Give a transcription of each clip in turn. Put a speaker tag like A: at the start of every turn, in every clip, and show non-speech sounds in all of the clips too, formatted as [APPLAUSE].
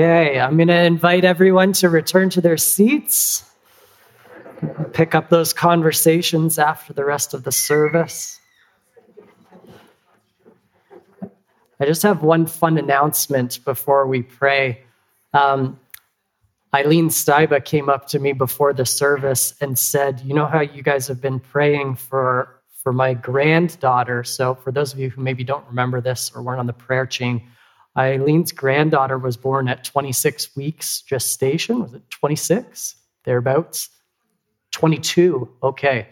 A: Okay, I'm going to invite everyone to return to their seats. Pick up those conversations after the rest of the service. I just have one fun announcement before we pray. Um, Eileen Steiba came up to me before the service and said, You know how you guys have been praying for, for my granddaughter? So, for those of you who maybe don't remember this or weren't on the prayer chain, Eileen's granddaughter was born at 26 weeks gestation. Was it 26? Thereabouts? 22. Okay.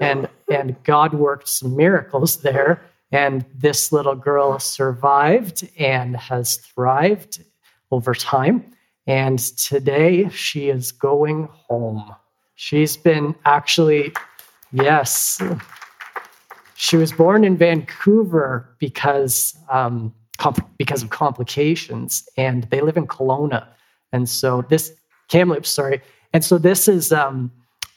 A: And, and God worked some miracles there. And this little girl survived and has thrived over time. And today she is going home. She's been actually, yes, she was born in Vancouver because um, because of complications, and they live in Kelowna. And so this Kamloops, sorry, and so this is um,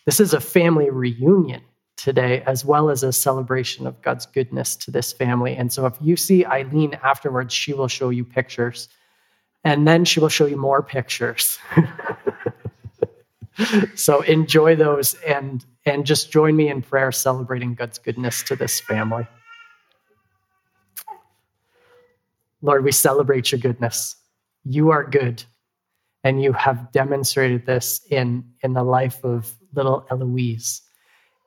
A: this is a family reunion today, as well as a celebration of God's goodness to this family. And so if you see Eileen afterwards, she will show you pictures, and then she will show you more pictures. [LAUGHS] so enjoy those and and just join me in prayer celebrating God's goodness to this family. Lord, we celebrate your goodness. You are good. And you have demonstrated this in, in the life of little Eloise.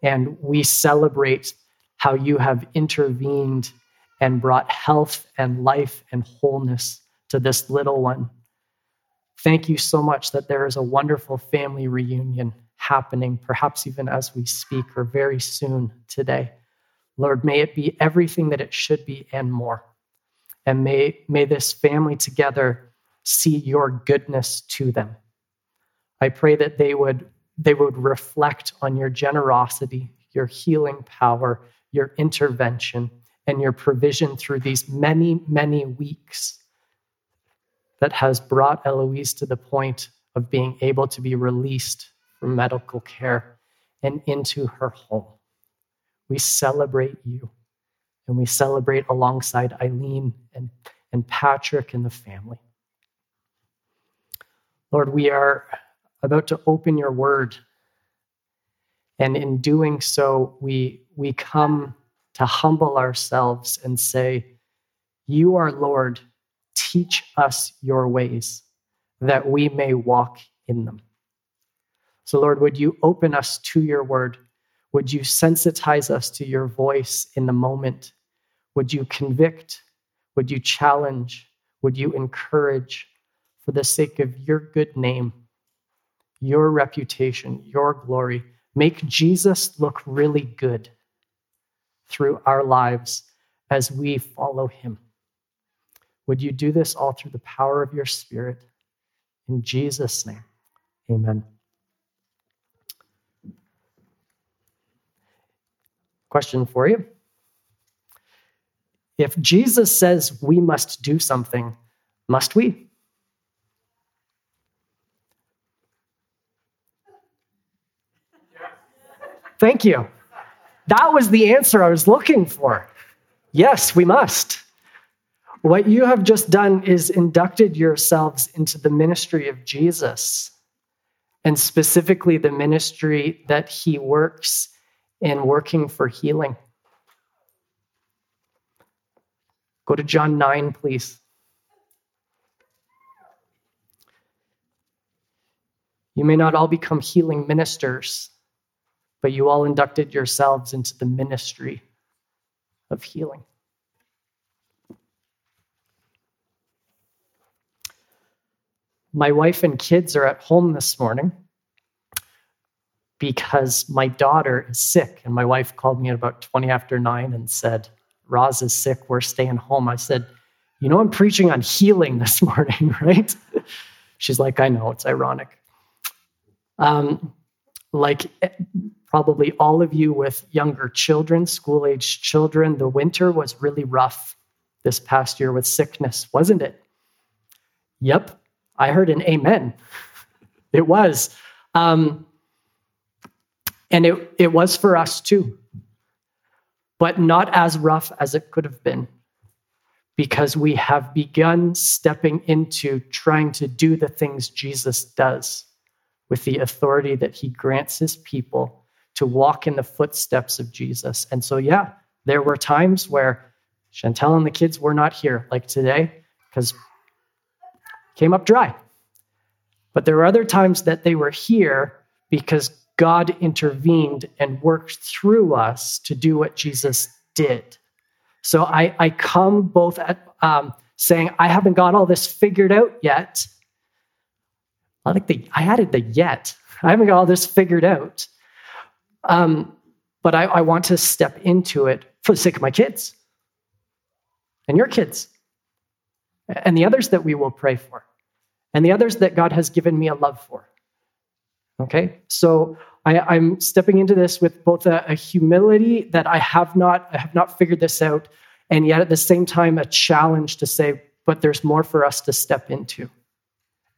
A: And we celebrate how you have intervened and brought health and life and wholeness to this little one. Thank you so much that there is a wonderful family reunion happening, perhaps even as we speak or very soon today. Lord, may it be everything that it should be and more. And may, may this family together see your goodness to them. I pray that they would, they would reflect on your generosity, your healing power, your intervention, and your provision through these many, many weeks that has brought Eloise to the point of being able to be released from medical care and into her home. We celebrate you. And we celebrate alongside Eileen and, and Patrick and the family. Lord, we are about to open your word. And in doing so, we, we come to humble ourselves and say, You are Lord, teach us your ways that we may walk in them. So, Lord, would you open us to your word? Would you sensitize us to your voice in the moment would you convict? Would you challenge? Would you encourage for the sake of your good name, your reputation, your glory? Make Jesus look really good through our lives as we follow him. Would you do this all through the power of your Spirit? In Jesus' name, amen. Question for you. If Jesus says we must do something, must we? Thank you. That was the answer I was looking for. Yes, we must. What you have just done is inducted yourselves into the ministry of Jesus, and specifically the ministry that he works in working for healing. Go to John 9, please. You may not all become healing ministers, but you all inducted yourselves into the ministry of healing. My wife and kids are at home this morning because my daughter is sick. And my wife called me at about 20 after 9 and said, Roz is sick, we're staying home. I said, You know, I'm preaching on healing this [LAUGHS] morning, right? She's like, I know, it's ironic. Um, like probably all of you with younger children, school age children, the winter was really rough this past year with sickness, wasn't it? Yep, I heard an amen. [LAUGHS] it was. Um, and it, it was for us too but not as rough as it could have been because we have begun stepping into trying to do the things Jesus does with the authority that he grants his people to walk in the footsteps of Jesus. And so, yeah, there were times where Chantel and the kids were not here, like today, because came up dry. But there were other times that they were here because God intervened and worked through us to do what Jesus did. So I, I come both at um, saying, I haven't got all this figured out yet. I like the, I added the yet. [LAUGHS] I haven't got all this figured out. Um, but I, I want to step into it for the sake of my kids and your kids and the others that we will pray for and the others that God has given me a love for. Okay, so I, am stepping into this with both a, a, humility that I have not, I have not figured this out, and yet at the same time a challenge to say, but there's more for us to step into,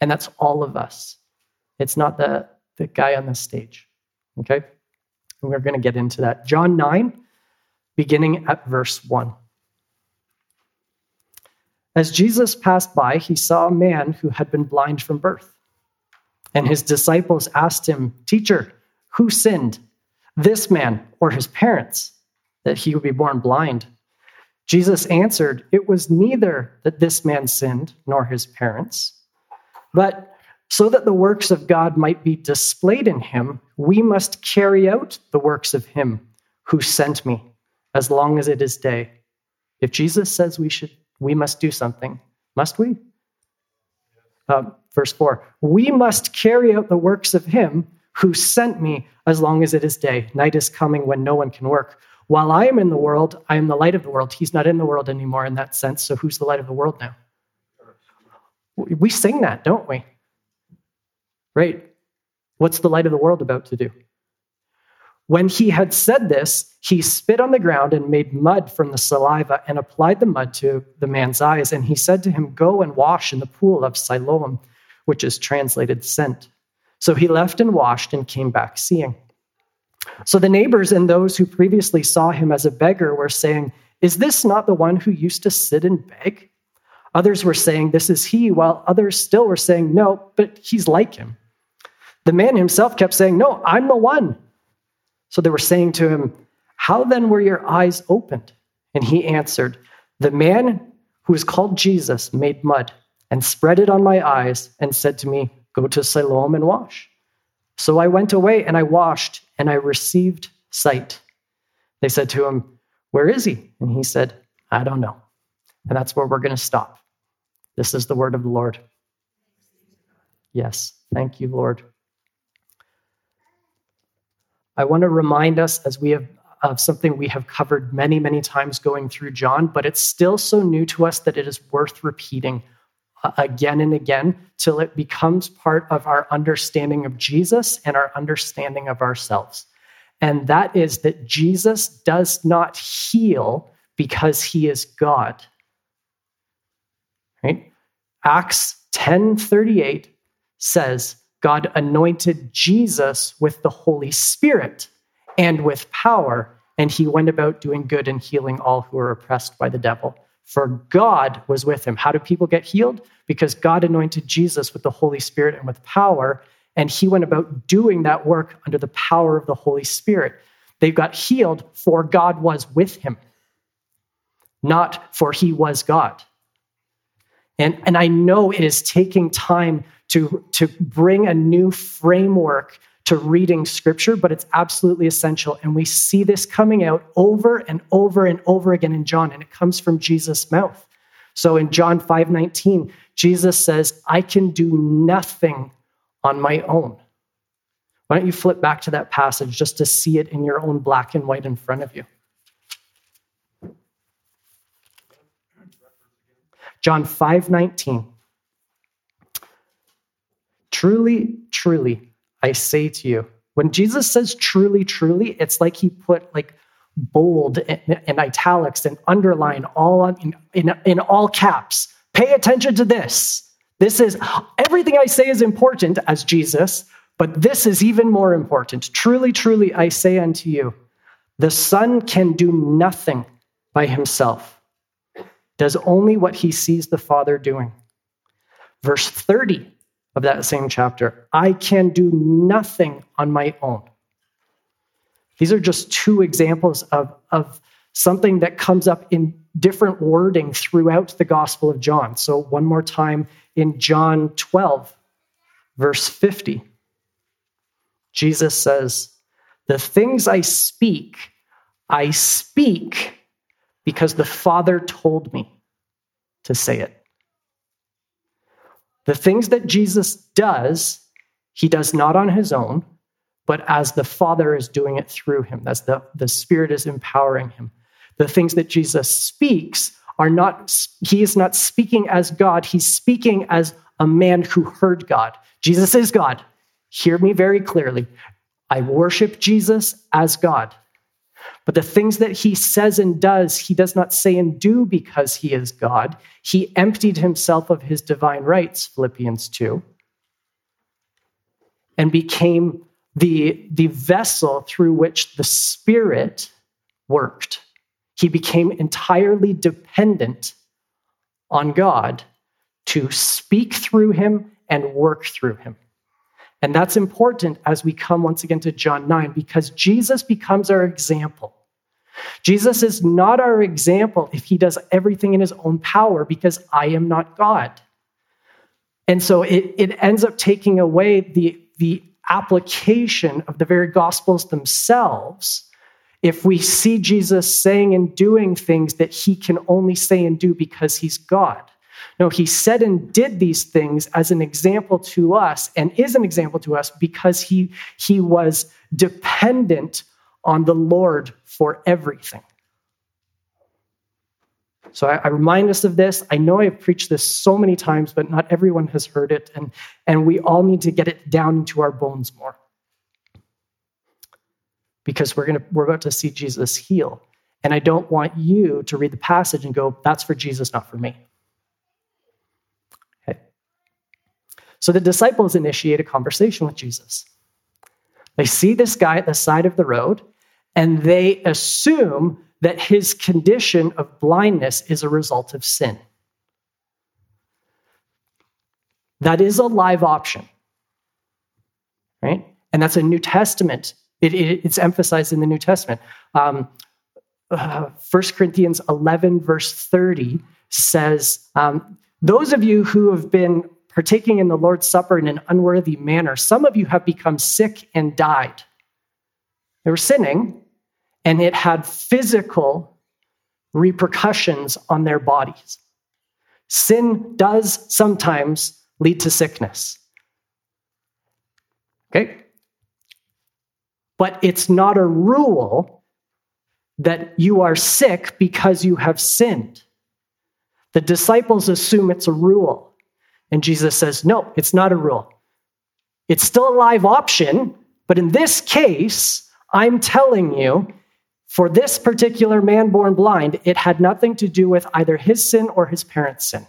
A: and that's all of us. It's not the the guy on the stage. Okay, and we're going to get into that. John nine, beginning at verse one. As Jesus passed by, he saw a man who had been blind from birth. And his disciples asked him, Teacher, who sinned, this man or his parents, that he would be born blind? Jesus answered, It was neither that this man sinned nor his parents, but so that the works of God might be displayed in him, we must carry out the works of him who sent me as long as it is day. If Jesus says we should we must do something. Must we? Uh, verse 4 We must carry out the works of him who sent me as long as it is day. Night is coming when no one can work. While I am in the world, I am the light of the world. He's not in the world anymore in that sense. So who's the light of the world now? We sing that, don't we? Right. What's the light of the world about to do? When he had said this, he spit on the ground and made mud from the saliva and applied the mud to the man's eyes. And he said to him, Go and wash in the pool of Siloam, which is translated sent. So he left and washed and came back seeing. So the neighbors and those who previously saw him as a beggar were saying, Is this not the one who used to sit and beg? Others were saying, This is he, while others still were saying, No, but he's like him. The man himself kept saying, No, I'm the one. So they were saying to him, How then were your eyes opened? And he answered, The man who is called Jesus made mud and spread it on my eyes and said to me, Go to Siloam and wash. So I went away and I washed and I received sight. They said to him, Where is he? And he said, I don't know. And that's where we're going to stop. This is the word of the Lord. Yes, thank you, Lord. I want to remind us, as we have of something we have covered many, many times going through John, but it's still so new to us that it is worth repeating again and again till it becomes part of our understanding of Jesus and our understanding of ourselves. And that is that Jesus does not heal because he is God. Right? Acts 10:38 says God anointed Jesus with the Holy Spirit and with power, and he went about doing good and healing all who were oppressed by the devil. For God was with him. How do people get healed? Because God anointed Jesus with the Holy Spirit and with power, and he went about doing that work under the power of the Holy Spirit. They got healed for God was with him, not for he was God. And, and I know it is taking time to, to bring a new framework to reading scripture, but it's absolutely essential. And we see this coming out over and over and over again in John, and it comes from Jesus' mouth. So in John 5 19, Jesus says, I can do nothing on my own. Why don't you flip back to that passage just to see it in your own black and white in front of you? John 5 19. Truly, truly, I say to you. When Jesus says truly, truly, it's like he put like bold and, italics and underline all on, in, in, in all caps. Pay attention to this. This is everything I say is important as Jesus, but this is even more important. Truly, truly, I say unto you, the Son can do nothing by himself. does only what he sees the Father doing. Verse 30 of that same chapter I can do nothing on my own. These are just two examples of, of something that comes up in different wording throughout the Gospel of John. So, one more time in John 12, verse 50, Jesus says, The things I speak, I speak because the Father told me to say it. The things that Jesus does, he does not on his own, but as the Father is doing it through him, as the, the Spirit is empowering him. The things that Jesus speaks are not, he is not speaking as God, he's speaking as a man who heard God. Jesus is God. Hear me very clearly. I worship Jesus as God. But the things that he says and does, he does not say and do because he is God. He emptied himself of his divine rights, Philippians 2, and became the, the vessel through which the Spirit worked. He became entirely dependent on God to speak through him and work through him. And that's important as we come once again to John 9 because Jesus becomes our example. Jesus is not our example if he does everything in his own power because I am not God. And so it, it ends up taking away the, the application of the very gospels themselves if we see Jesus saying and doing things that he can only say and do because he's God. No, he said and did these things as an example to us and is an example to us because he, he was dependent on the Lord for everything. So I, I, remind us of this. I know I've preached this so many times, but not everyone has heard it, and, and we all need to get it down into our bones more. Because we're gonna we're about to see Jesus heal. And I don't want you to read the passage and go, that's for Jesus, not for me. So the disciples initiate a conversation with Jesus. They see this guy at the side of the road, and they assume that his condition of blindness is a result of sin. That is a live option, right? And that's a New Testament. It, it, it's emphasized in the New Testament. Um, uh, 1 Corinthians 11, verse 30 says, um, Those of you who have been partaking in the Lord's Supper in an unworthy manner. Some of you have become sick and died. They were sinning, and it had physical repercussions on their bodies. Sin does sometimes lead to sickness. Okay? But it's not a rule that you are sick because you have sinned. The disciples assume it's a rule. And Jesus says, no, it's not a rule. It's still a live option, but in this case, I'm telling you, for this particular man born blind, it had nothing to do with either his sin or his parents' sin.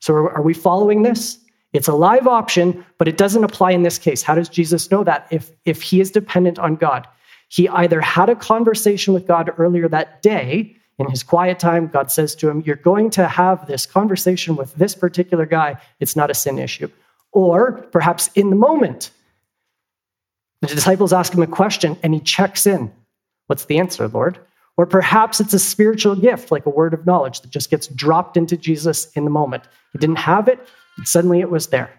A: So, are we following this? It's a live option, but it doesn't apply in this case. How does Jesus know that? If, if he is dependent on God, he either had a conversation with God earlier that day in his quiet time, God says to him, You're going to have this conversation with this particular guy. It's not a sin issue. Or perhaps in the moment, the disciples ask him a question and he checks in. What's the answer, Lord? Or perhaps it's a spiritual gift, like a word of knowledge that just gets dropped into Jesus in the moment. He didn't have it, and suddenly it was there.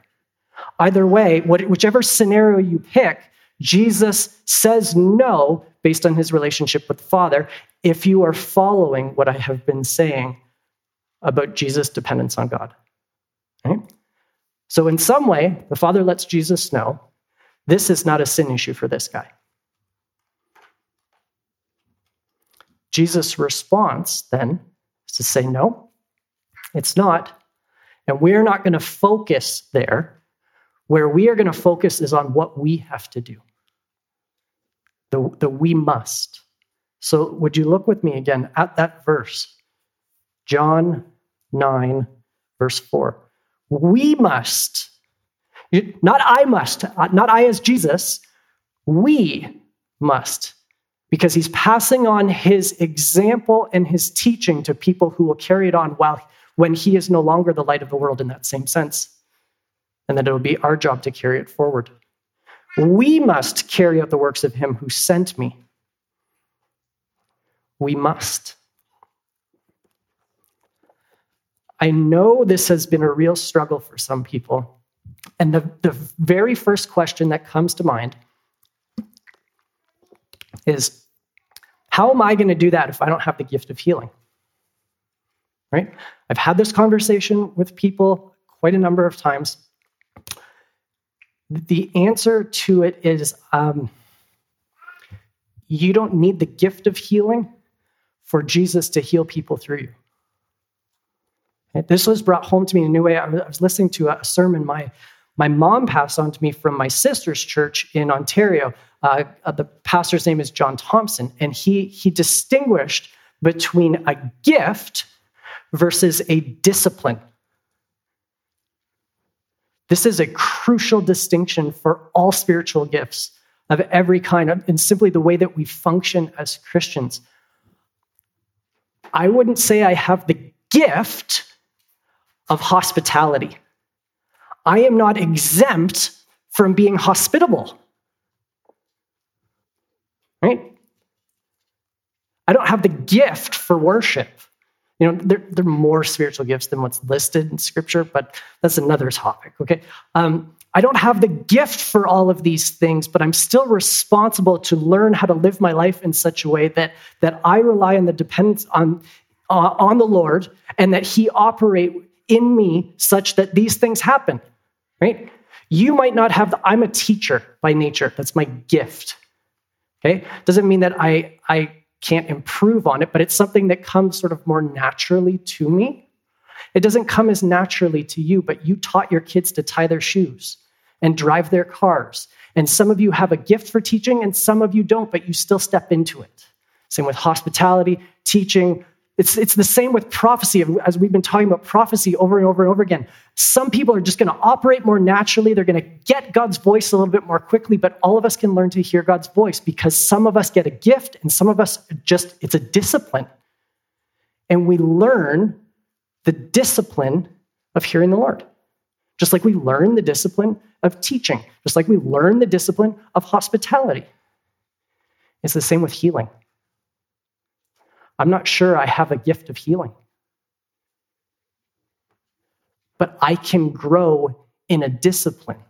A: Either way, whichever scenario you pick, Jesus says no based on his relationship with the Father, if you are following what I have been saying about Jesus' dependence on God. Right? So, in some way, the Father lets Jesus know this is not a sin issue for this guy. Jesus' response then is to say, no, it's not. And we're not going to focus there. Where we are going to focus is on what we have to do. The, the we must. So, would you look with me again at that verse? John 9, verse 4. We must, not I must, uh, not I as Jesus, we must because he's passing on his example and his teaching to people who will carry it on while when he is no longer the light of the world in that same sense. And that it'll be our job to carry it forward. We must carry out the works of him who sent me. We must. I know this has been a real struggle for some people. And the, the very first question that comes to mind is how am I going to do that if I don't have the gift of healing? Right? I've had this conversation with people quite a number of times. The answer to it is um, you don't need the gift of healing for Jesus to heal people through you. This was brought home to me in a new way. I was listening to a sermon my, my mom passed on to me from my sister's church in Ontario. Uh, uh, the pastor's name is John Thompson, and he, he distinguished between a gift versus a discipline. This is a crucial distinction for all spiritual gifts of every kind, and simply the way that we function as Christians. I wouldn't say I have the gift of hospitality. I am not exempt from being hospitable. Right? I don't have the gift for worship. You know, there, there are more spiritual gifts than what's listed in Scripture, but that's another topic, okay? Um, I don't have the gift for all of these things, but I'm still responsible to learn how to live my life in such a way that, that I rely on the dependence on, uh, on the Lord and that He operate in me such that these things happen, right? You might not have, the, I'm a teacher by nature. That's my gift. Okay? Doesn't mean that I, I can't improve on it, but it's something that comes sort of more naturally to me. It doesn't come as naturally to you, but you taught your kids to tie their shoes and drive their cars. And some of you have a gift for teaching, and some of you don't, but you still step into it. Same with hospitality, teaching, it's, it's the same with prophecy, as we've been talking about prophecy over and over and over again. Some people are just going to operate more naturally. They're going to get God's voice a little bit more quickly, but all of us can learn to hear God's voice because some of us get a gift and some of us just, it's a discipline. And we learn the discipline of hearing the Lord, just like we learn the discipline of teaching, just like we learn the discipline of hospitality. It's the same with healing. I'm not sure I have a gift of healing. But I can grow in a discipline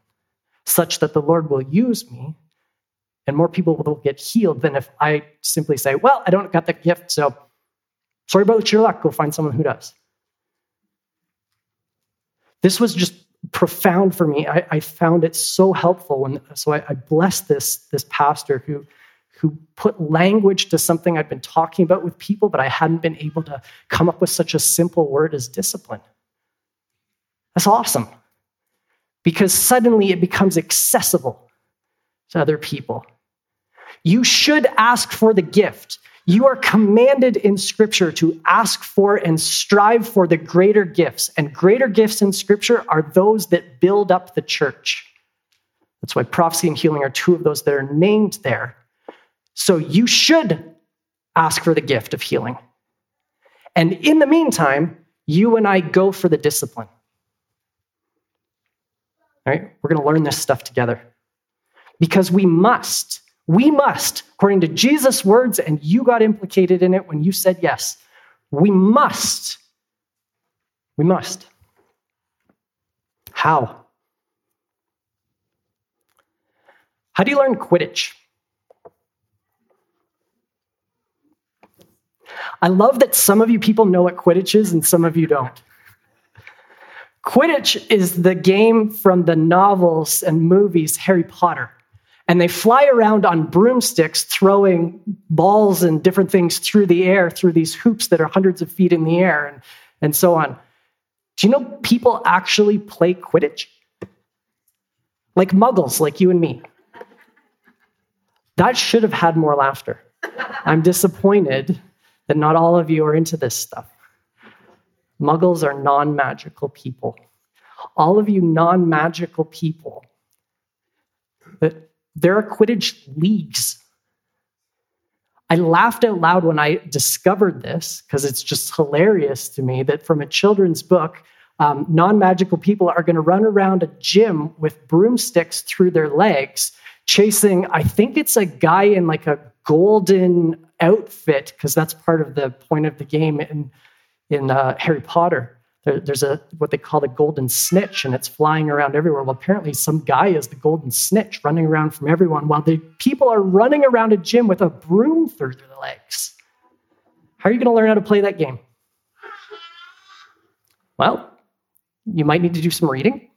A: such that the Lord will use me and more people will get healed than if I simply say, Well, I don't got the gift, so sorry about your luck, go find someone who does. This was just profound for me. I, I found it so helpful. And so I, I blessed this, this pastor who who put language to something I'd been talking about with people, but I hadn't been able to come up with such a simple word as discipline. That's awesome because suddenly it becomes accessible to other people. You should ask for the gift. You are commanded in Scripture to ask for and strive for the greater gifts. And greater gifts in Scripture are those that build up the church. That's why prophecy and healing are two of those that are named there. So you should ask for the gift of healing. And in the meantime, you and I go for the discipline. All right? We're going to learn this stuff together. Because we must, we must, according to Jesus' words, and you got implicated in it when you said yes, we must. We must. How? How do you learn Quidditch? I love that some of you people know what Quidditch is and some of you don't. Quidditch is the game from the novels and movies Harry Potter. And they fly around on broomsticks, throwing balls and different things through the air, through these hoops that are hundreds of feet in the air, and, and so on. Do you know people actually play Quidditch? Like muggles, like you and me. That should have had more laughter. I'm disappointed that not all of you are into this stuff. Muggles are non magical people. All of you non magical people, there are Quidditch leagues. I laughed out loud when I discovered this because it's just hilarious to me that from a children's book, um, non magical people are going to run around a gym with broomsticks through their legs, chasing, I think it's a guy in like a golden outfit, because that's part of the point of the game in, in uh, Harry Potter. There, there's a what they call the golden snitch, and it's flying around everywhere. Well, apparently, some guy is the golden snitch running around from everyone while the people are running around a gym with a broom through their legs. How are you going to learn how to play that game? Well, you might need to do some reading.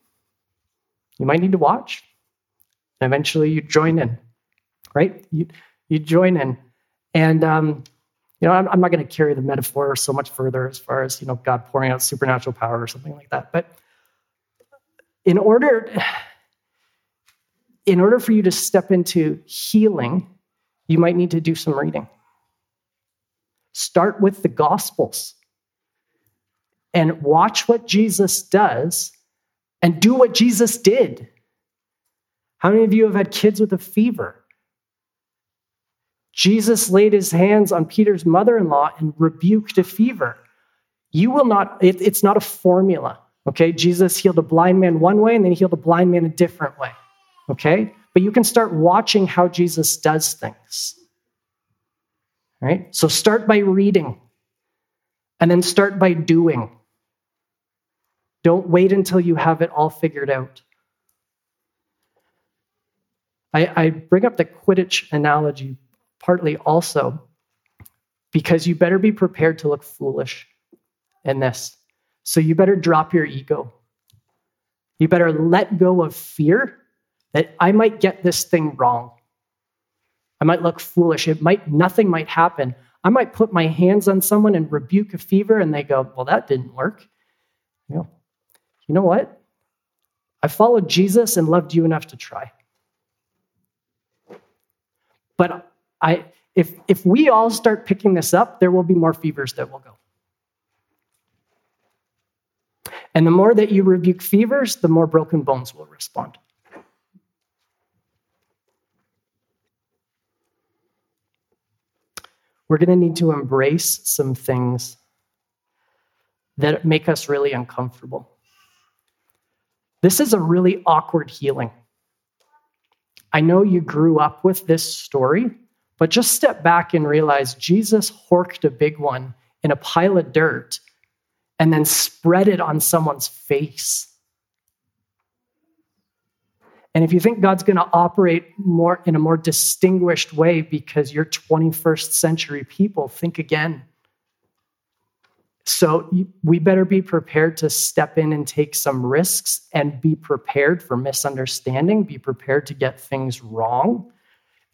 A: You might need to watch. Eventually you join in, right? You, you join in. And, um, you know, I'm, I'm not going to carry the metaphor so much further as far as, you know, God pouring out supernatural power or something like that. But in order, in order for you to step into healing, you might need to do some reading. Start with the Gospels and watch what Jesus does and do what Jesus did. How many of you have had kids with a fever? Jesus laid his hands on Peter's mother in law and rebuked a fever. You will not, it, it's not a formula, okay? Jesus healed a blind man one way and then he healed a blind man a different way, okay? But you can start watching how Jesus does things, right? So start by reading and then start by doing. Don't wait until you have it all figured out. I, I bring up the Quidditch analogy partly also because you better be prepared to look foolish in this. So you better drop your ego. You better let go of fear that I might get this thing wrong. I might look foolish. It might nothing might happen. I might put my hands on someone and rebuke a fever and they go, "Well, that didn't work." You know, you know what? I followed Jesus and loved you enough to try. But I, if, if we all start picking this up, there will be more fevers that will go. And the more that you rebuke fevers, the more broken bones will respond. We're going to need to embrace some things that make us really uncomfortable. This is a really awkward healing. I know you grew up with this story, but just step back and realize Jesus horked a big one in a pile of dirt and then spread it on someone's face. And if you think God's going to operate more in a more distinguished way because you're 21st century people, think again. So we better be prepared to step in and take some risks and be prepared for misunderstanding, be prepared to get things wrong,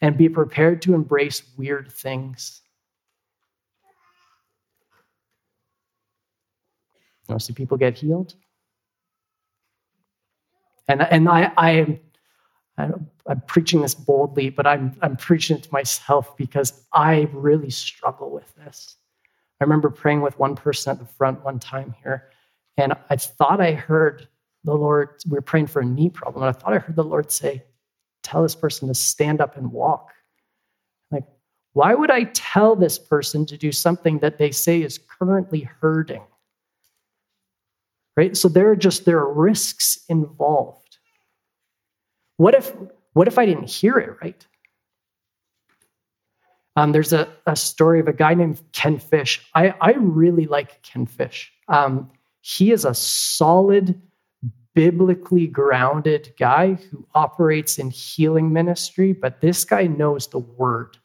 A: and be prepared to embrace weird things. You know, see people get healed. And, and I, I am I'm preaching this boldly, but I'm, I'm preaching it to myself because I really struggle with this. I remember praying with one person at the front one time here, and I thought I heard the Lord, we were praying for a knee problem, and I thought I heard the Lord say, Tell this person to stand up and walk. Like, why would I tell this person to do something that they say is currently hurting? Right? So there are just there are risks involved. What if what if I didn't hear it right? Um, there's a, a, story of a guy named Ken Fish. I, I really like Ken Fish. Um, he is a solid, biblically grounded guy who operates in healing ministry, but this guy knows the word.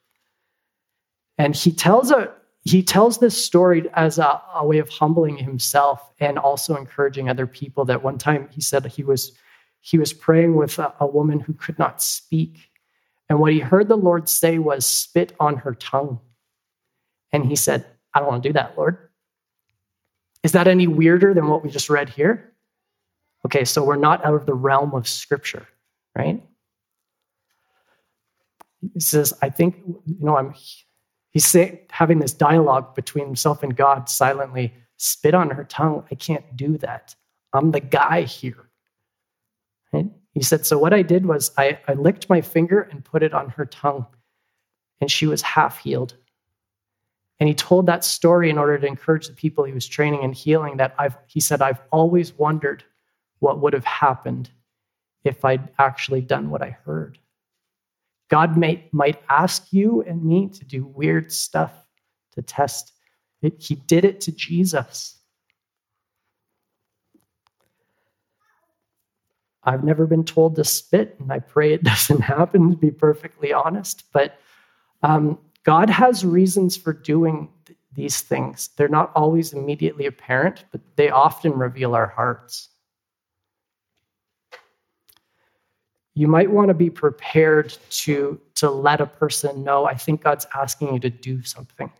A: And he tells a he tells this story as a, a way of humbling himself and also encouraging other people. That one time he said he was he was praying with a, a woman who could not speak and what he heard the Lord say was, spit on her tongue. And he said, I don't want to do that, Lord. Is that any weirder than what we just read here? Okay, so we're not out of the realm of scripture, right? He says, I think, you know, I'm, he's saying, having this dialogue between himself and God silently, spit on her tongue. I can't do that. I'm the guy here. Right? He said, So what I did was I, I licked my finger and put it on her tongue, and she was half healed And he told that story in order to encourage the people he was training and healing that I've, he said, I've always wondered what would have happened if I'd actually done what I heard. God may, might ask you and me to do weird stuff to test it. He did it to Jesus. I've never been told to spit, and I pray it [LAUGHS] doesn't happen, to be perfectly honest. But um, God has reasons for doing th- these things. They're not always immediately apparent, but they often reveal our hearts. You might want to be prepared to, to let a person know, I think God's asking you to do something.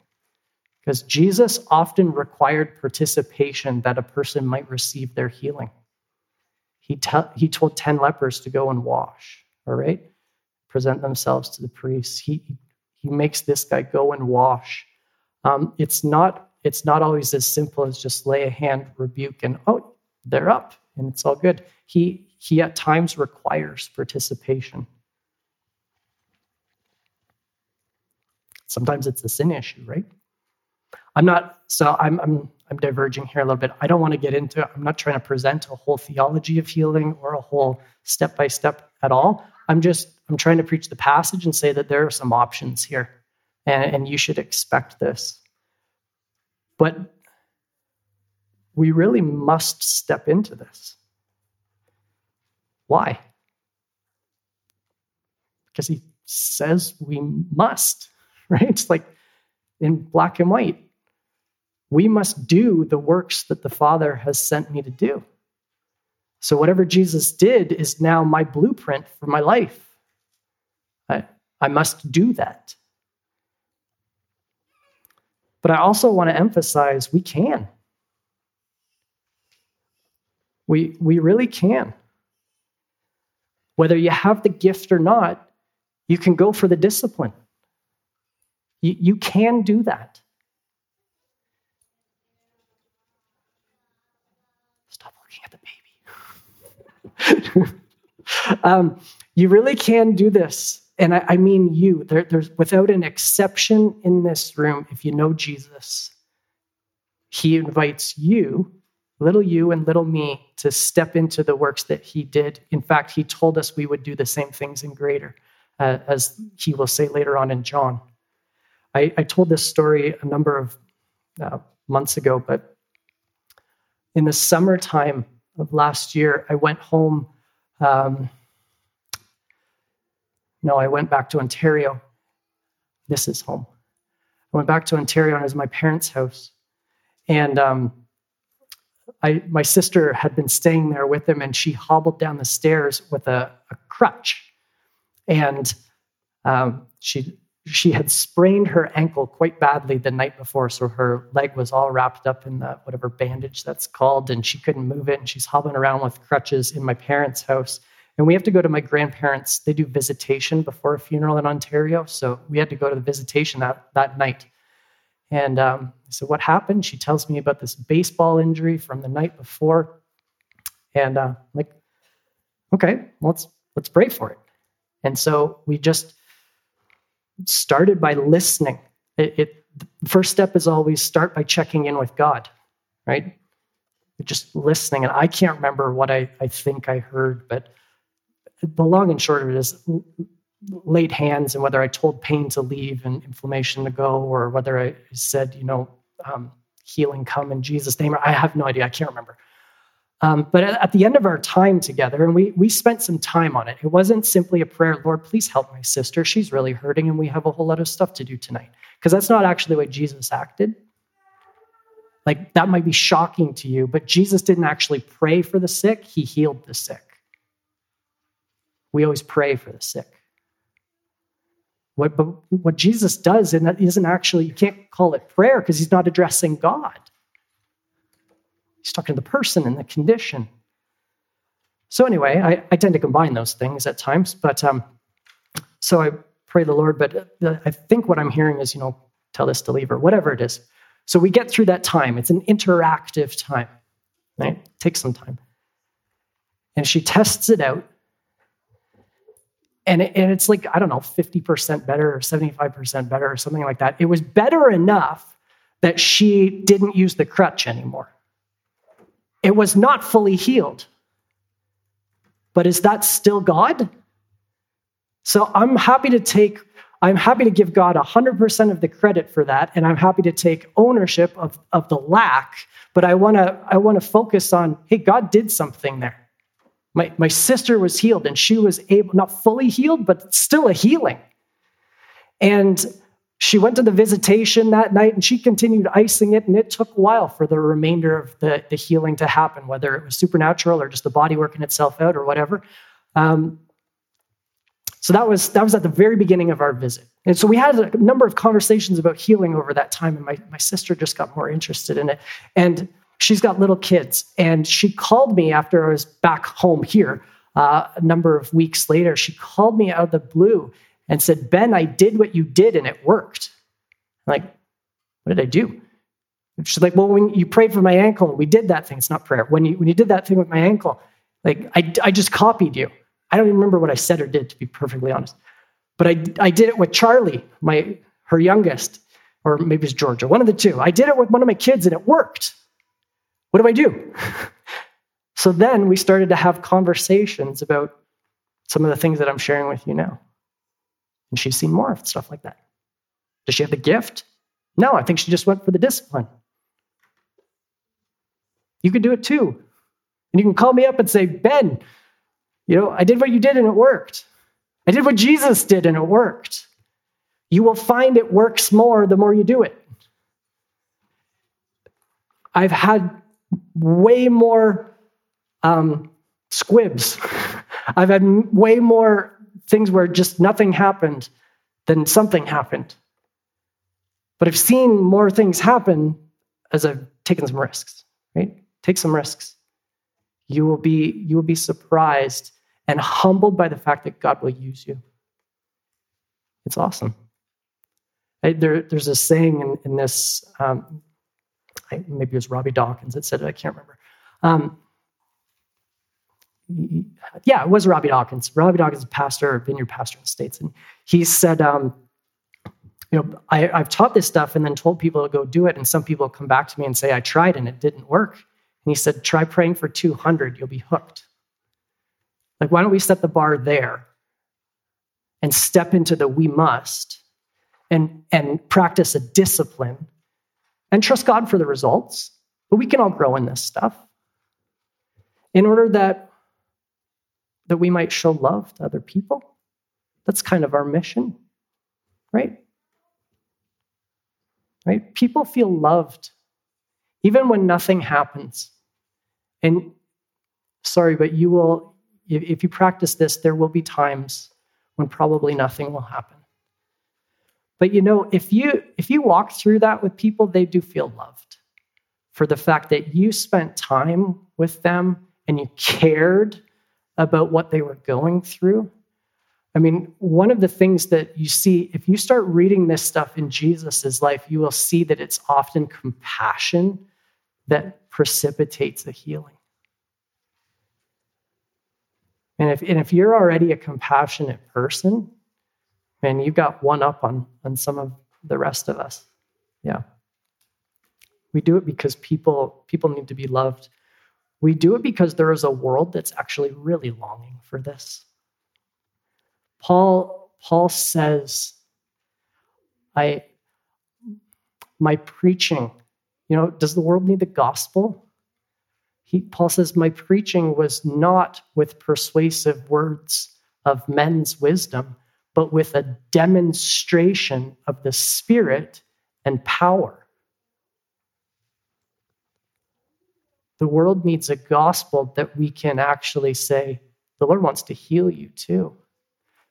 A: Because Jesus often required participation that a person might receive their healing. He, te- he told 10 lepers to go and wash, all right? Present themselves to the priest. He, he makes this guy go and wash. Um, it's, not, it's not always as simple as just lay a hand, rebuke, and oh, they're up, and it's all good. He, he at times requires participation. Sometimes it's a sin issue, right? I'm not, so I'm, I'm, I'm diverging here a little bit. I don't want to get into, I'm not trying to present a whole theology of healing or a whole step by step at all. I'm just, I'm trying to preach the passage and say that there are some options here and, and you should expect this. But we really must step into this. Why? Because he says we must, [LAUGHS] right? It's like in black and white we must do the works that the Father has sent me to do. So, whatever Jesus did is now my blueprint for my life. I, I must do that. But I also want to emphasize we can. We, we really can. Whether you have the gift or not, you can go for the discipline. You, you can do that. Stop looking at the baby. [LAUGHS] um, you really can do this. And I, I mean you. There, there's without an exception in this room, if you know Jesus, he invites you, little you and little me, to step into the works that he did. In fact, he told us we would do the same things in greater, uh, as he will say later on in John. I, I told this story a number of uh, months ago, but in the summertime of last year, I went home. Um, no, I went back to Ontario. This is home. I went back to Ontario and it was my parents' house. And um, I, my sister had been staying there with him, and she hobbled down the stairs with a, a crutch. And um, she she had sprained her ankle quite badly the night before, so her leg was all wrapped up in the whatever bandage that's called, and she couldn't move it. And she's hobbling around with crutches in my parents' house. And we have to go to my grandparents. They do visitation before a funeral in Ontario, so we had to go to the visitation that, that night. And um, so, what happened? She tells me about this baseball injury from the night before, and uh, like, okay, let's let's pray for it. And so we just started by listening. It, it, the first step is always start by checking in with God, right? Just listening. And I can't remember what I, I think I heard, but the long and short of it is laid hands and whether I told pain to leave and inflammation to go, or whether I said, you know, um, healing come in Jesus' name. I have no idea. I can't remember. Um, but at the end of our time together, and we, we spent some time on it, it wasn't simply a prayer, Lord, please help my sister. She's really hurting, and we have a whole lot of stuff to do tonight. Because that's not actually the way Jesus acted. Like, that might be shocking to you, but Jesus didn't actually pray for the sick, he healed the sick. We always pray for the sick. What, but what Jesus does isn't actually, you can't call it prayer because he's not addressing God. He's talking to the person and the condition. So, anyway, I, I tend to combine those things at times. But um, so I pray the Lord, but I think what I'm hearing is, you know, tell this to leave or whatever it is. So we get through that time. It's an interactive time, right? It takes some time. And she tests it out. And, it, and it's like, I don't know, 50% better or 75% better or something like that. It was better enough that she didn't use the crutch anymore. It was not fully healed. But is that still God? So I'm happy to take, I'm happy to give God 100% of the credit for that, and I'm happy to take ownership of, of the lack, but I wanna, I wanna focus on, hey, God did something there. My, my sister was healed, and she was able, not fully healed, but still a healing. And she went to the visitation that night and she continued icing it, and it took a while for the remainder of the, the healing to happen, whether it was supernatural or just the body working itself out or whatever. Um, so that was that was at the very beginning of our visit. And so we had a number of conversations about healing over that time, and my, my sister just got more interested in it. And she's got little kids, and she called me after I was back home here uh, a number of weeks later. She called me out of the blue and said, Ben, I did what you did and it worked. I'm like, what did I do? she's like, well, when you prayed for my ankle, and we did that thing. It's not prayer. When you, when you did that thing with my ankle, like I, I just copied you. I don't even remember what I said or did, to be perfectly honest. But I, I did it with Charlie, my, her youngest, or maybe it's Georgia, one of the two. I did it with one of my kids and it worked. What do I do? [LAUGHS] so then we started to have conversations about some of the things that I'm sharing with you now. And she's seen more of stuff like that. Does she have the gift? No, I think she just went for the discipline. You can do it too. And you can call me up and say, Ben, you know, I did what you did and it worked. I did what Jesus did and it worked. You will find it works more the more you do it. I've had way more um, squibs. [LAUGHS] I've had way more things where just nothing happened than something happened. But I've seen more things happen as I've taken some risks, right? Take some risks. You will be, you will be surprised and humbled by the fact that God will use you. It's awesome. There, there's a saying in, in this, um, I, maybe it was Robby Dawkins that said it, I can't remember. Um, yeah, it was Robby Dawkins. Robby Dawkins is a pastor, vineyard pastor in the States. And he said, um, you know, I, have taught this stuff and then told people to go do it. And some people come back to me and say, I tried and it didn't work. And he said, try praying for 200, you'll be hooked. Like, why don't we set the bar there and step into the we must and, and practice a discipline and trust God for the results? But we can all grow in this stuff in order that that we might show love to other people. That's kind of our mission, right? Right? People feel loved even when nothing happens. And sorry, but you will, if you practice this, there will be times when probably nothing will happen. But you know, if you if you walk through that with people, they do feel loved for the fact that you spent time with them and you cared about what they were going through. I mean, one of the things that you see, if you start reading this stuff in Jesus' life, you will see that it's often compassion that precipitates the healing. And if, and if you're already a compassionate person, man, you've got one up on, on some of the rest of us. Yeah. We do it because people, people need to be loved. We do it because there is a world that's actually really longing for this. Paul, Paul says, I my preaching, you know, does the world need the gospel? He, Paul says, My preaching was not with persuasive words of men's wisdom, but with a demonstration of the Spirit and power. The world needs a gospel that we can actually say, the Lord wants to heal you too.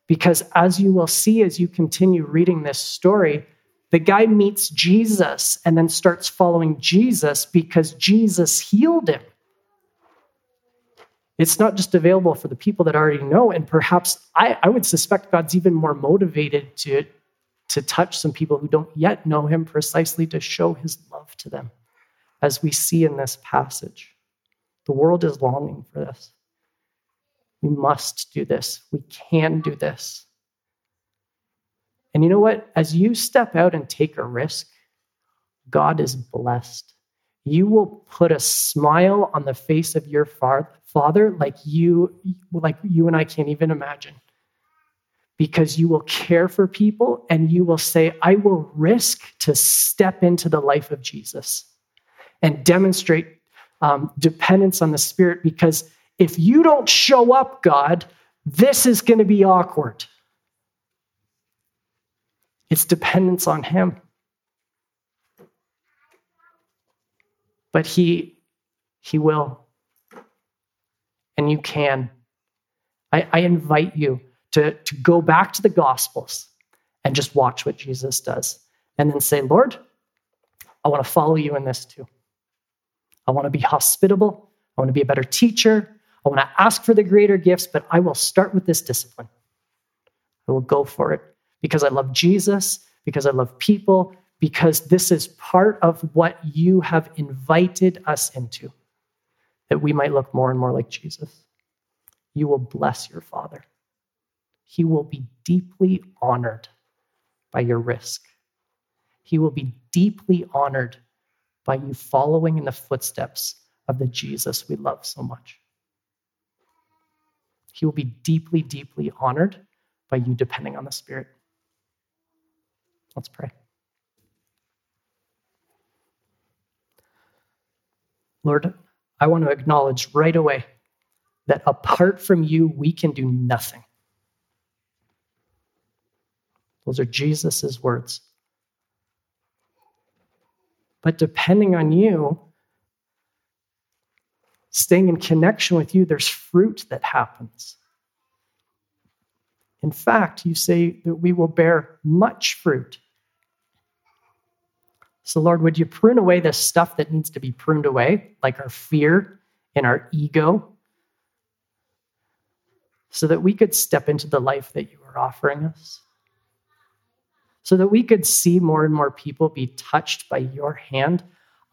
A: Because as you will see as you continue reading this story, the guy meets Jesus and then starts following Jesus because Jesus healed him. It's not just available for the people that already know. And perhaps I, I would suspect God's even more motivated to, to touch some people who don't yet know him precisely to show his love to them as we see in this passage. The world is longing for this. We must do this. We can do this. And you know what? As you step out and take a risk, God is blessed. You will put a smile on the face of your father like you like you and I can't even imagine. Because you will care for people and you will say, I will risk to step into the life of Jesus and demonstrate um, dependence on the Spirit. Because if you don't show up, God, this is going to be awkward. It's dependence on Him. But He, He will. And you can. I, I invite you to, to go back to the Gospels and just watch what Jesus does. And then say, Lord, I want to follow you in this too. I want to be hospitable. I want to be a better teacher. I want to ask for the greater gifts, but I will start with this discipline. I will go for it because I love Jesus, because I love people, because this is part of what you have invited us into, that we might look more and more like Jesus. You will bless your Father. He will be deeply honored by your risk. He will be deeply honored by you following in the footsteps of the Jesus we love so much. He will be deeply, deeply honored by you depending on the Spirit. Let's pray. Lord, I want to acknowledge right away that apart from you, we can do nothing. Those are Jesus' words. But depending on you, staying in connection with you, there's fruit that happens. In fact, you say that we will bear much fruit. So, Lord, would you prune away the stuff that needs to be pruned away, like our fear and our ego, so that we could step into the life that you are offering us? So that we could see more and more people be touched by your hand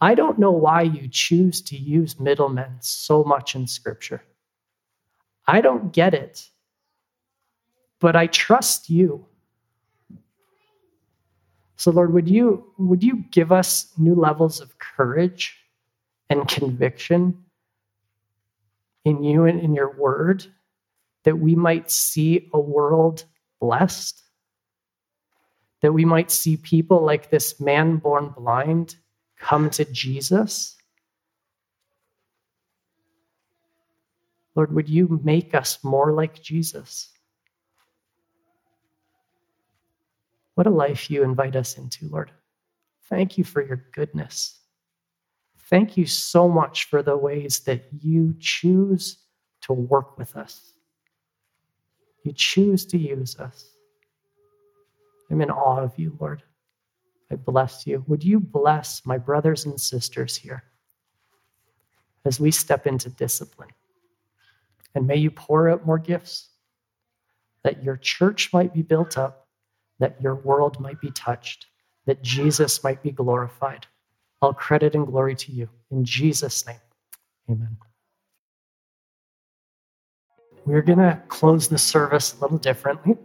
A: I don't know why you choose to use middlemen so much in Scripture. I don't get it, but I trust you. So, Lord, would you, would you give us new levels of courage and conviction in you and in your word that we might see a world blessed? That we might see people like this man born blind come to Jesus? Lord, would you make us more like Jesus? What a life you invite us into, Lord. Thank you for your goodness. Thank you so much for the ways that you choose to work with us. You choose to use us. I'm in awe of you, Lord. I bless you. Would you bless my brothers and sisters here as we step into discipline? And may you pour out more gifts that your church might be built up, that your world might be touched, that Jesus might be glorified. All credit and glory to you. In Jesus' name, amen. We're going to close the service a little differently.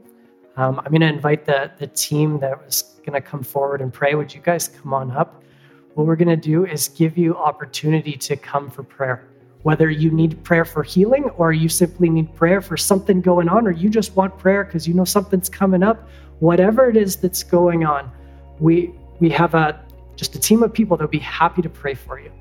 A: Um, I'm going to invite the, the team that was going to come forward and pray. Would you guys come on up? What we're going to do is give you opportunity to come for prayer. Whether you need prayer for healing or you simply need prayer for something going on or you just want prayer because you know something's coming up, whatever it is that's going on, we we have a just a team of people that'll be happy to pray for you.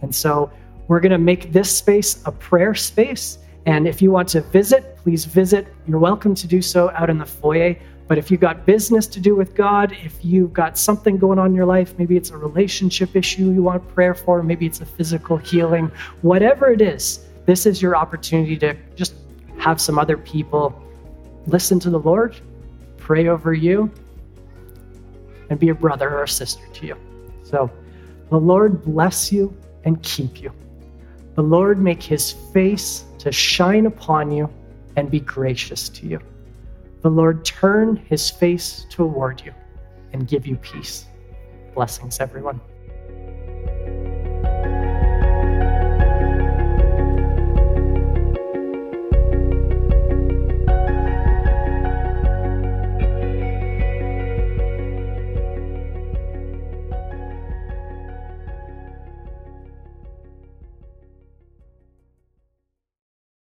A: And so we're going to make this space a prayer space and if you want to visit, please visit. You're welcome to do so out in the foyer. But if you've got business to do with God, if you've got something going on in your life, maybe it's a relationship issue you want prayer for, maybe it's a physical healing, whatever it is, this is your opportunity to just have some other people listen to the Lord, pray over you, and be a brother or a sister to you. So the Lord bless you and keep you. The Lord make his face to shine upon you and be gracious to you. The Lord turn his face toward you and give you peace. Blessings, everyone.